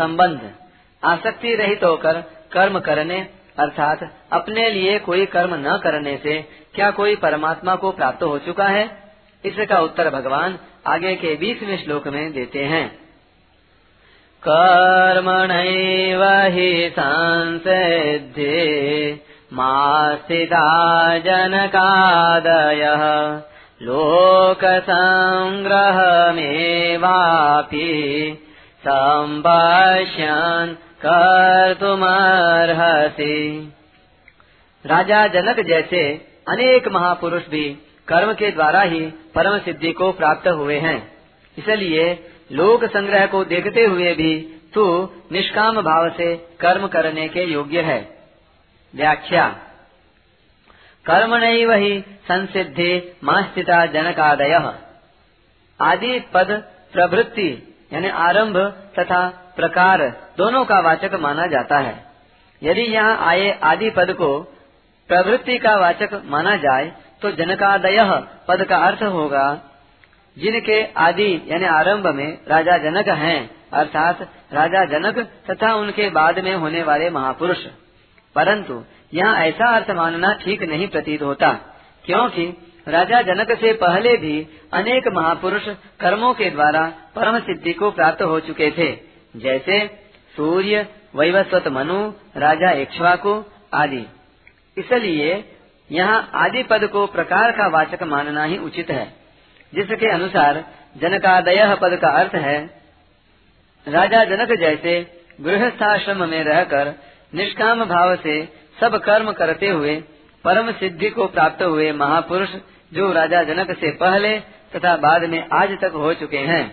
संबंध। आसक्ति रहित होकर कर्म करने, अर्थात अपने लिए कोई कर्म न करने से क्या कोई परमात्मा को प्राप्त हो चुका है? इसका उत्तर भगवान आगे के बीसवें श्लोक में देते हैं। कर्मण हि संसिद्धि मास्तिता जनकादयः लोकसङ्ग्रहमेवापि सम्पश्यन् कर्तुमर्हसि। राजा जनक जैसे अनेक महापुरुष भी कर्म के द्वारा ही परम सिद्धि को प्राप्त हुए हैं। इसलिए लोक संग्रह को देखते हुए भी तू निष्काम भाव से कर्म करने के योग्य है। व्याख्या। कर्म नहीं वही संसिद्धि मास्थिता जनकादय। आदि पद प्रवृत्ति यानी आरंभ तथा प्रकार दोनों का वाचक माना जाता है। यदि यहाँ आए आदि पद को प्रवृत्ति का वाचक माना जाए तो जनकादय पद का अर्थ होगा, जिनके आदि यानी आरंभ में राजा जनक हैं, अर्थात राजा जनक तथा उनके बाद में होने वाले महापुरुष। परंतु यहाँ ऐसा अर्थ मानना ठीक नहीं प्रतीत होता, क्योंकि राजा जनक से पहले भी अनेक महापुरुष कर्मों के द्वारा परम सिद्धि को प्राप्त हो चुके थे। जैसे सूर्य, वैवस्वत मनु, राजा इक्ष्वाकु आदि। इसलिए यहाँ आदि पद को प्रकार का वाचक मानना ही उचित है। जिसके अनुसार जनकादय पद का अर्थ है, राजा जनक जैसे गृहस्थाश्रम में रहकर निष्काम भाव से सब कर्म करते हुए परम सिद्धि को प्राप्त हुए महापुरुष जो राजा जनक से पहले तथा बाद में आज तक हो चुके हैं।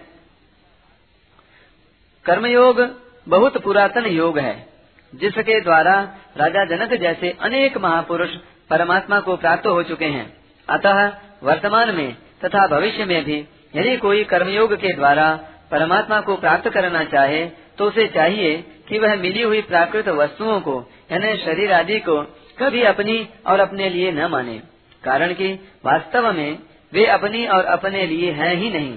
कर्मयोग बहुत पुरातन योग है, जिसके द्वारा राजा जनक जैसे अनेक महापुरुष परमात्मा को प्राप्त हो चुके हैं। अतः वर्तमान में तथा भविष्य में भी यदि कोई कर्मयोग के द्वारा परमात्मा को प्राप्त करना चाहे तो उसे चाहिए कि वह मिली हुई प्राकृत वस्तुओं को, यानी शरीर आदि को कभी अपनी और अपने लिए न माने कारण कि वास्तव में वे अपनी और अपने लिए हैं ही नहीं,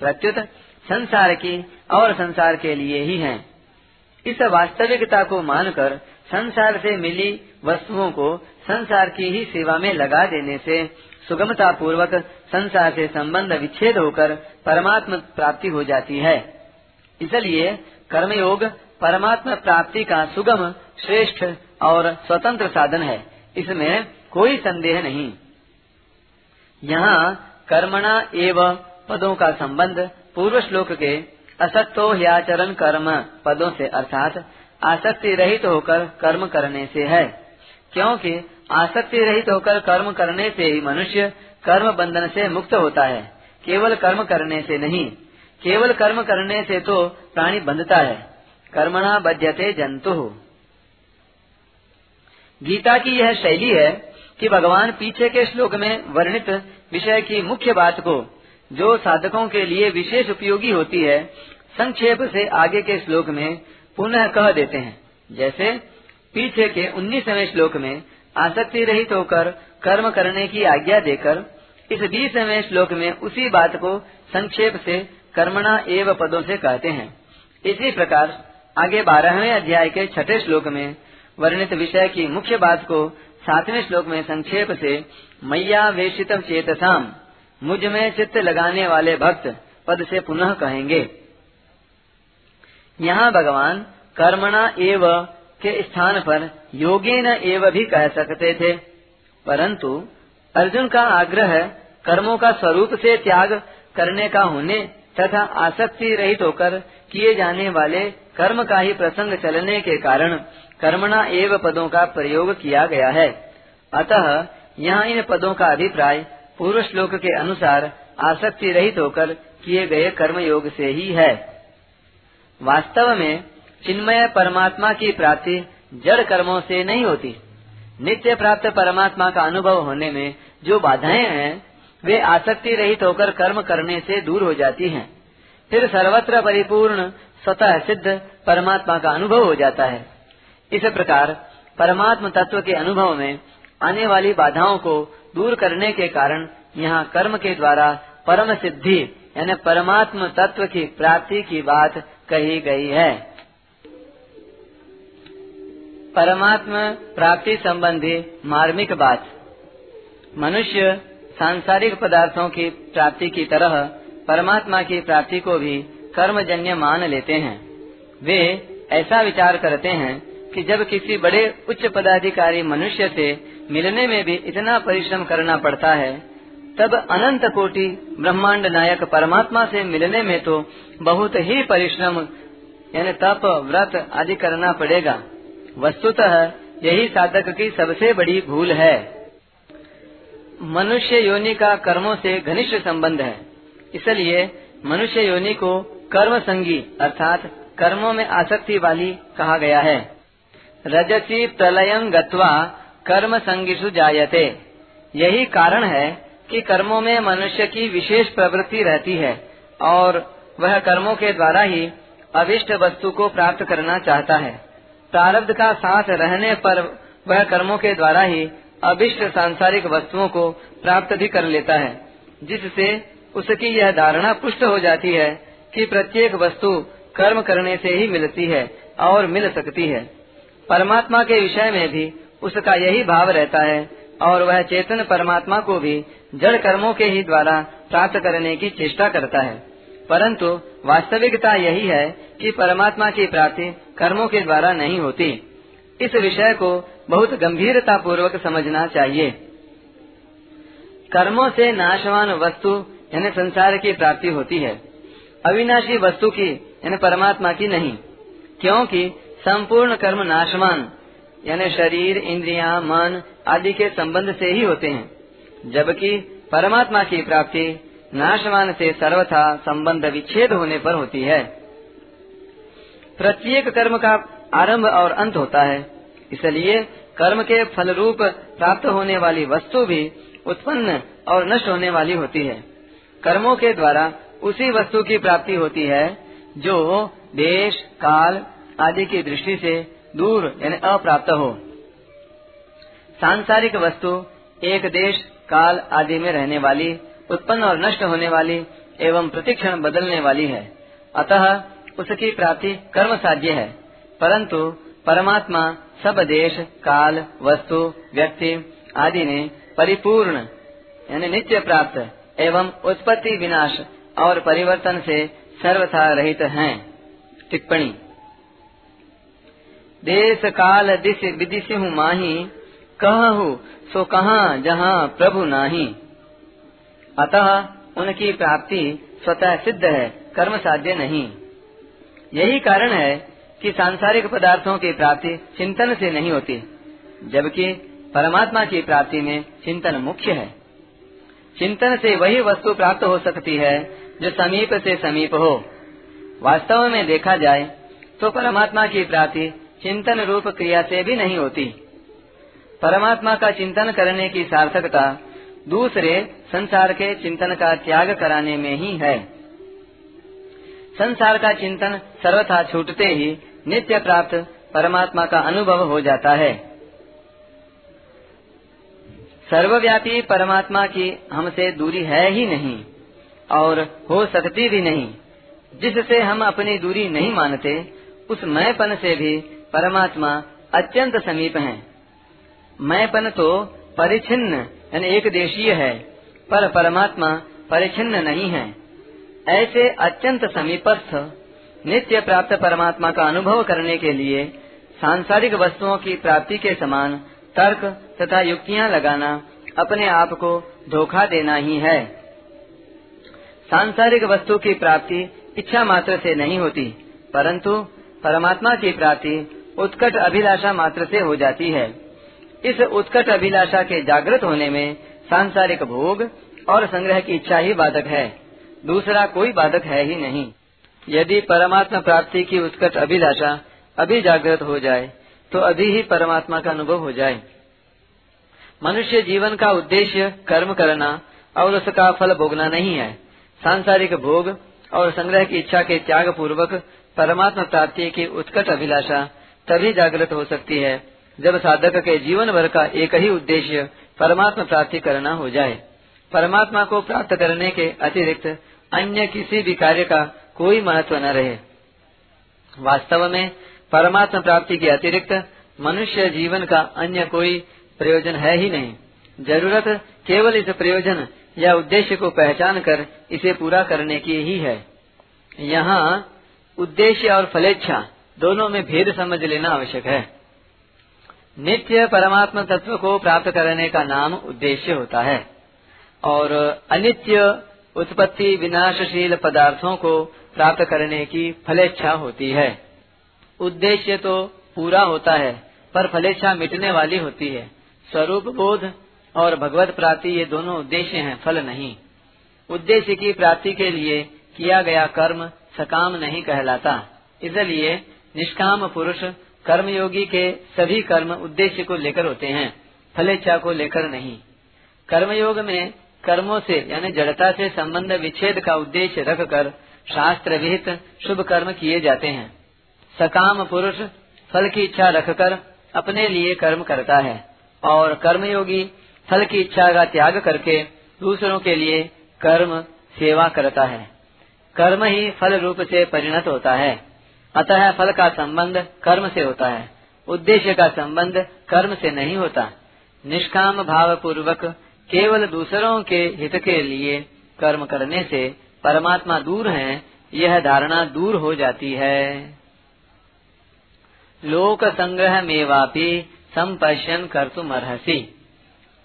प्रत्युत संसार की और संसार के लिए ही हैं। इस वास्तविकता को मानकर संसार से मिली वस्तुओं को संसार की ही सेवा में लगा देने से सुगमता पूर्वक संसार से संबंध विच्छेद होकर परमात्मा प्राप्ति हो जाती है इसलिए कर्मयोग परमात्मा प्राप्ति का सुगम, श्रेष्ठ और स्वतंत्र साधन है। इसमें कोई संदेह नहीं। यहाँ कर्मणा एवं पदों का संबंध पूर्व श्लोक के असक्तो ह्याचरण कर्म पदों से अर्थात आसक्ति रहित होकर कर्म करने से है। क्योंकि आसक्ति रहित होकर कर्म करने से ही मनुष्य कर्म बंधन से मुक्त होता है। केवल कर्म करने से नहीं। केवल कर्म करने से तो प्राणी बंधता है। कर्मणा बध्यते जंतु। गीता की यह शैली है कि भगवान पीछे के श्लोक में वर्णित विषय की मुख्य बात को, जो साधकों के लिए विशेष उपयोगी होती है, संक्षेप से आगे के श्लोक में पुनः कह देते हैं। जैसे, पीछे के उन्नीसवें श्लोक में आसक्ति रहित होकर कर्म करने की आज्ञा देकर, इस बीसवें श्लोक में उसी बात को संक्षेप से कर्मणा एव पदों से कहते हैं। इसी प्रकार, आगे बारहवें अध्याय के छठे श्लोक में वर्णित विषय की मुख्य बात को सातवें श्लोक में संक्षेप से मैया वेशित चेतसाम। मुझमें चित्त लगाने वाले भक्त पद से पुनः कहेंगे। यहाँ भगवान कर्मणा एव के स्थान पर योगे न एव भी कह सकते थे, परंतु अर्जुन का आग्रह कर्मों का स्वरूप से त्याग करने का होने तथा आसक्ति रहित होकर किए जाने वाले कर्म का ही प्रसंग चलने के कारण कर्मणा एव पदों का प्रयोग किया गया है। अतः यहाँ इन पदों का अभिप्राय पूर्व श्लोक के अनुसार आसक्ति रहित होकर किए गए कर्म योग से ही है। वास्तव में चिन्मय परमात्मा की प्राप्ति जड़ कर्मों से नहीं होती। नित्य प्राप्त परमात्मा का अनुभव होने में जो बाधाएँ हैं, वे आसक्ति रहित होकर कर्म करने से दूर हो जाती हैं। फिर सर्वत्र परिपूर्ण, स्वतः सिद्ध परमात्मा का अनुभव हो जाता है। इस प्रकार परमात्म तत्व के अनुभव में आने वाली बाधाओं को दूर करने के कारण यहाँ कर्म के द्वारा परम सिद्धि, यानी परमात्म तत्व की प्राप्ति की बात कही गई है। परमात्मा प्राप्ति संबंधी मार्मिक बात। मनुष्य सांसारिक पदार्थों की प्राप्ति की तरह परमात्मा की प्राप्ति को भी कर्मजन्य मान लेते हैं। वे ऐसा विचार करते हैं कि जब किसी बड़े उच्च पदाधिकारी मनुष्य से मिलने में भी इतना परिश्रम करना पड़ता है, तब अनंत कोटि ब्रह्मांड नायक परमात्मा से मिलने में तो बहुत ही परिश्रम, यानी तप, व्रत आदि करना पड़ेगा। वस्तुतः यही साधक की सबसे बड़ी भूल है। मनुष्य योनि का कर्मों से घनिष्ठ संबंध है। इसलिए मनुष्य योनि को कर्म संगी अर्थात कर्मों में आसक्ति वाली कहा गया है। रजसी प्रलयम गत्वा कर्म संगिषु जायते। यही कारण है कि कर्मों में मनुष्य की विशेष प्रवृत्ति रहती है और वह कर्मों के द्वारा ही अविष्ट वस्तु को प्राप्त करना चाहता है। प्रारब्ध का साथ रहने पर वह कर्मों के द्वारा ही अभिष्ट सांसारिक वस्तुओं को प्राप्त भी कर लेता है, जिससे उसकी यह धारणा पुष्ट हो जाती है कि प्रत्येक वस्तु कर्म करने से ही मिलती है और मिल सकती है। परमात्मा के विषय में भी उसका यही भाव रहता है और वह चेतन परमात्मा को भी जड़ कर्मों के ही द्वारा प्राप्त करने की चेष्टा करता है। परंतु वास्तविकता यही है कि परमात्मा की प्राप्ति कर्मों के द्वारा नहीं होती। इस विषय को बहुत गंभीरता पूर्वक समझना चाहिए। कर्मों से नाशवान वस्तु, यानी संसार की प्राप्ति होती है। अविनाशी वस्तु की, यानी परमात्मा की नहीं। क्योंकि संपूर्ण कर्म नाशवान यानी शरीर, इंद्रिया, मन आदि के संबंध से ही होते हैं। जबकि परमात्मा की प्राप्ति नाशवान से सर्वथा संबंध विच्छेद होने पर होती है। प्रत्येक कर्म का आरंभ और अंत होता है। इसलिए कर्म के फल रूप प्राप्त होने वाली वस्तु भी उत्पन्न और नष्ट होने वाली होती है। कर्मों के द्वारा उसी वस्तु की प्राप्ति होती है, जो देश, काल आदि की दृष्टि से दूर, यानी अप्राप्त हो। सांसारिक वस्तु एक देश, काल आदि में रहने वाली, उत्पन्न और नष्ट होने वाली एवं प्रतिक्षण बदलने वाली है। अतः उसकी प्राप्ति कर्म साध्य है। परंतु परमात्मा सब देश, काल, वस्तु, व्यक्ति आदि ने परिपूर्ण, यानी नित्य प्राप्त एवं उत्पत्ति विनाश और परिवर्तन से सर्वथा रहित हैं। टिप्पणी। देश काल दिश विदिश हूँ माही। कहू सो कहा, जहाँ प्रभु नाही। अतः उनकी प्राप्ति स्वतः सिद्ध है, कर्म साध्य नहीं। यही कारण है कि सांसारिक पदार्थों की प्राप्ति चिंतन से नहीं होती, जबकि परमात्मा की प्राप्ति में चिंतन मुख्य है। चिंतन से वही वस्तु प्राप्त हो सकती है, जो समीप से समीप हो। वास्तव में देखा जाए तो परमात्मा की प्राप्ति चिंतन रूप क्रिया से भी नहीं होती। परमात्मा का चिंतन करने की सार्थकता दूसरे संसार के चिंतन का त्याग कराने में ही है। संसार का चिंतन सर्वथा छूटते ही नित्य प्राप्त परमात्मा का अनुभव हो जाता है। सर्वव्यापी परमात्मा की हमसे दूरी है ही नहीं और हो सकती भी नहीं। जिससे हम अपनी दूरी नहीं मानते, उस मैंपन से भी परमात्मा अत्यंत समीप है। मैंपन तो परिचिन्न यानी एक देशीय है, पर परमात्मा परिचिन्न नहीं है। ऐसे अत्यंत समीपस्थ, नित्य प्राप्त परमात्मा का अनुभव करने के लिए सांसारिक वस्तुओं की प्राप्ति के समान तर्क तथा युक्तियाँ लगाना अपने आप को धोखा देना ही है। सांसारिक वस्तु की प्राप्ति इच्छा मात्र से नहीं होती, परंतु परमात्मा की प्राप्ति उत्कट अभिलाषा मात्र से हो जाती है। इस उत्कट अभिलाषा के जागृत होने में सांसारिक भोग और संग्रह की इच्छा ही बाधक है। दूसरा कोई बाधक है ही नहीं। यदि परमात्मा प्राप्ति की उत्कट अभिलाषा अभी जागृत हो जाए तो अभी ही परमात्मा का अनुभव हो जाए। मनुष्य जीवन का उद्देश्य कर्म करना और उसका फल भोगना नहीं है। सांसारिक भोग और संग्रह की इच्छा के त्याग पूर्वक परमात्मा प्राप्ति की उत्कट अभिलाषा तभी जागृत हो सकती है, जब साधक के जीवन भर का एक ही उद्देश्य परमात्मा प्राप्ति करना हो जाए। परमात्मा को प्राप्त करने के अतिरिक्त अन्य किसी भी कार्य का कोई महत्व न रहे। वास्तव में परमात्मा प्राप्ति के अतिरिक्त मनुष्य जीवन का अन्य कोई प्रयोजन है ही नहीं। ज़रूरत केवल इस प्रयोजन या उद्देश्य को पहचान कर इसे पूरा करने की ही है। यहाँ उद्देश्य और फलेच्छा दोनों में भेद समझ लेना आवश्यक है। नित्य परमात्मा तत्व को प्राप्त करने का नाम उद्देश्य होता है और अनित्य उत्पत्ति विनाशशील पदार्थों को प्राप्त करने की फलेच्छा होती है। उद्देश्य तो पूरा होता है, पर फलेच्छा मिटने वाली होती है। स्वरूप बोध और भगवत प्राप्ति ये दोनों उद्देश्य हैं, फल नहीं। उद्देश्य की प्राप्ति के लिए किया गया कर्म सकाम नहीं कहलाता। इसलिए निष्काम पुरुष कर्मयोगी के सभी कर्म उद्देश्य को लेकर होते हैं, फलेच्छा को लेकर नहीं। कर्मयोग में कर्मों से, यानी जड़ता से संबंध विच्छेद का उद्देश्य रखकर शास्त्र विहित शुभ कर्म किए जाते हैं। सकाम पुरुष फल की इच्छा रखकर अपने लिए कर्म करता है और कर्मयोगी फल की इच्छा का त्याग करके दूसरों के लिए कर्म सेवा करता है। कर्म ही फल रूप से परिणत होता है। अतः फल का संबंध कर्म से होता है, उद्देश्य का संबंध कर्म से नहीं होता। निष्काम भाव पूर्वक केवल दूसरों के हित के लिए कर्म करने से परमात्मा दूर है, यह धारणा दूर हो जाती है। लोक संग्रह मेवापी संपश्यन कर तुम अर्सी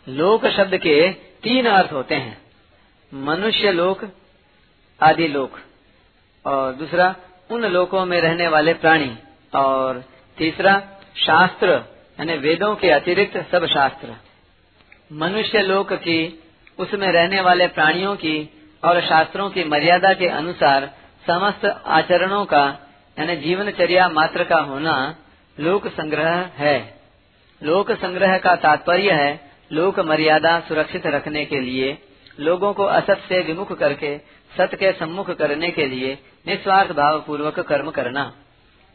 लोक शब्द के तीन अर्थ होते हैं। मनुष्य लोक आदि लोक और दूसरा उन लोकों में रहने वाले प्राणी और तीसरा, शास्त्र, यानी वेदों के अतिरिक्त सब शास्त्र। मनुष्य लोक की, उसमें रहने वाले प्राणियों की और शास्त्रों की मर्यादा के अनुसार समस्त आचरणों का, यानी जीवनचर्या मात्र का होना लोक संग्रह है। लोक संग्रह का तात्पर्य है लोक मर्यादा सुरक्षित रखने के लिए लोगों को असत से विमुख करके सत्य के सम्मुख करने के लिए निस्वार्थ भाव पूर्वक कर्म करना।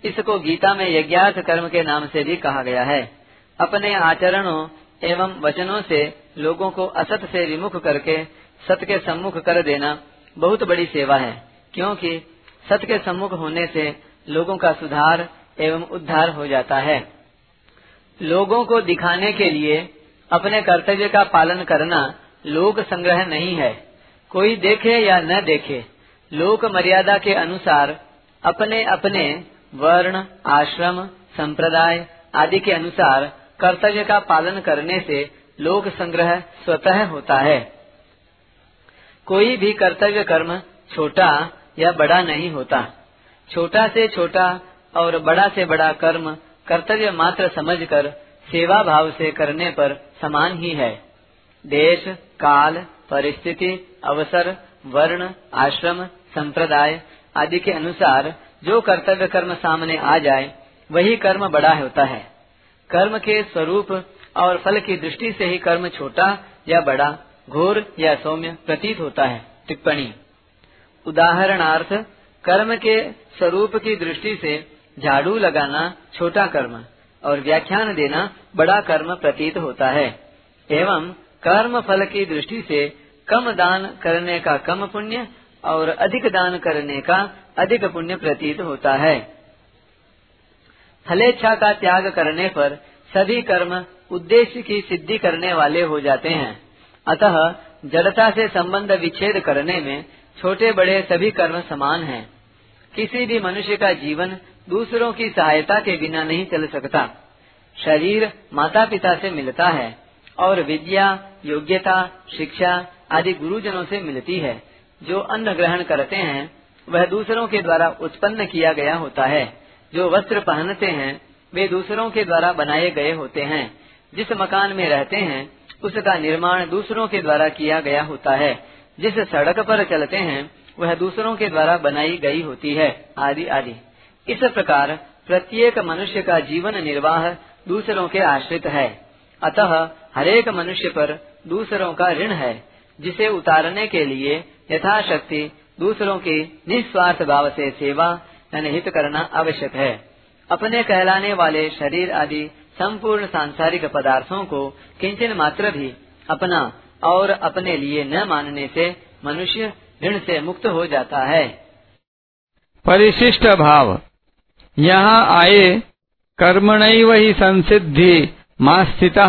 इसको गीता में यज्ञार्थ कर्म के नाम से भी कहा गया है। अपने आचरणों एवं वचनों से लोगों को असत से विमुख करके सत के सम्मुख कर देना बहुत बड़ी सेवा है, क्योंकि सत के सम्मुख होने से लोगों का सुधार एवं उद्धार हो जाता है। लोगों को दिखाने के लिए अपने कर्तव्य का पालन करना लोक संग्रह नहीं है। कोई देखे या न देखे, लोक मर्यादा के अनुसार अपने अपने वर्ण, आश्रम, संप्रदाय आदि के अनुसार कर्तव्य का पालन करने से लोक संग्रह स्वतः होता है। कोई भी कर्तव्य कर्म छोटा या बड़ा नहीं होता। छोटा से छोटा और बड़ा से बड़ा कर्म कर्तव्य मात्र समझकर सेवा भाव से करने पर समान ही है। देश, काल परिस्थिति, अवसर, वर्ण, आश्रम, संप्रदाय आदि के अनुसार जो कर्तव्य कर्म सामने आ जाए, वही कर्म बड़ा होता है। कर्म के स्वरूप और फल की दृष्टि से ही कर्म छोटा या बड़ा, घोर या सौम्य प्रतीत होता है। टिप्पणी। उदाहरणार्थ, कर्म के स्वरूप की दृष्टि से झाड़ू लगाना छोटा कर्म और व्याख्यान देना बड़ा कर्म प्रतीत होता है। एवं कर्म फल की दृष्टि से कम दान करने का कम पुण्य और अधिक दान करने का अधिक पुण्य प्रतीत होता है। फलेच्छा का त्याग करने पर सभी कर्म उद्देश्य की सिद्धि करने वाले हो जाते हैं। अतः जड़ता से संबंध विच्छेद करने में छोटे बड़े सभी कर्म समान हैं। किसी भी मनुष्य का जीवन दूसरों की सहायता के बिना नहीं चल सकता। शरीर माता पिता से मिलता है और विद्या, योग्यता, शिक्षा आदि गुरुजनों से मिलती है। जो अन्न ग्रहण करते हैं, वह दूसरों के द्वारा उत्पन्न किया गया होता है। जो वस्त्र पहनते हैं, वे दूसरों के द्वारा बनाए गए होते हैं। जिस मकान में रहते हैं, उसका निर्माण दूसरों के द्वारा किया गया होता है। जिस सड़क पर चलते हैं, वह दूसरों के द्वारा बनाई गई होती है। आदि आदि। इस प्रकार प्रत्येक मनुष्य का जीवन निर्वाह दूसरों के आश्रित है। अतः हरेक मनुष्य पर दूसरों का ऋण है। जिसे उतारने के लिए यथाशक्ति दूसरों की निस्वार्थ भाव से सेवा यानी हित करना आवश्यक है। अपने कहलाने वाले शरीर आदि संपूर्ण सांसारिक पदार्थों को किंचन मात्र भी अपना और अपने लिए न मानने से मनुष्य ऋण से मुक्त हो जाता है। परिशिष्ट भाव। यहाँ आए कर्मण ही संसिद्धि मास्थिता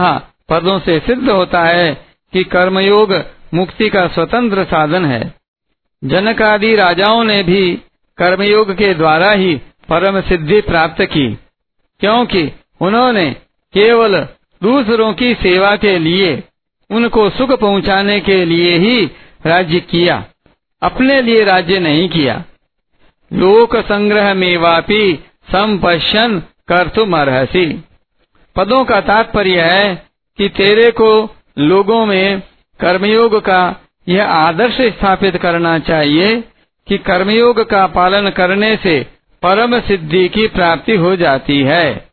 पदों से सिद्ध होता है कि कर्मयोग मुक्ति का स्वतंत्र साधन है। जनक आदि राजाओं ने भी कर्मयोग के द्वारा ही परम सिद्धि प्राप्त की, क्योंकि उन्होंने केवल दूसरों की सेवा के लिए, उनको सुख पहुँचाने के लिए ही राज्य किया, अपने लिए राज्य नहीं किया। लोक संग्रह में वापी संपशन कर तुम पदों का तात्पर्य है कि तेरे को लोगों में कर्मयोग का यह आदर्श स्थापित करना चाहिए कि कर्मयोग का पालन करने से परम सिद्धि की प्राप्ति हो जाती है।